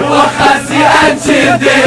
وخسي أنشدي